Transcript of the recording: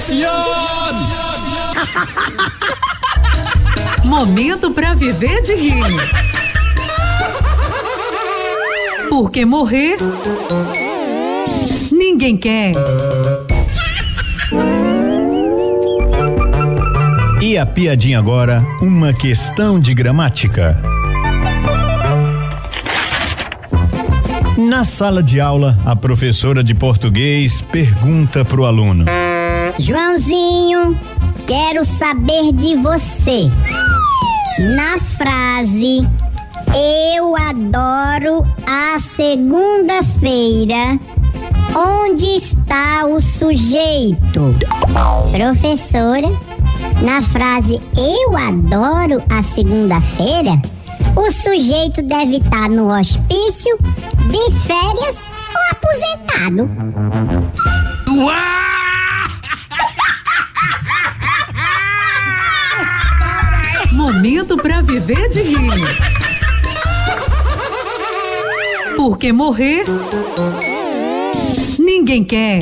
Momento pra viver de rir. Porque morrer ninguém quer. E a piadinha agora, uma questão de gramática. Na sala de aula, a professora de português pergunta pro aluno: Joãozinho, quero saber de você. Na frase Eu adoro a segunda-feira. Onde está o sujeito? Professora, na frase Eu adoro a segunda-feira, o sujeito deve estar no hospício, de férias ou aposentado. Momento pra viver de rir. Porque morrer ninguém quer.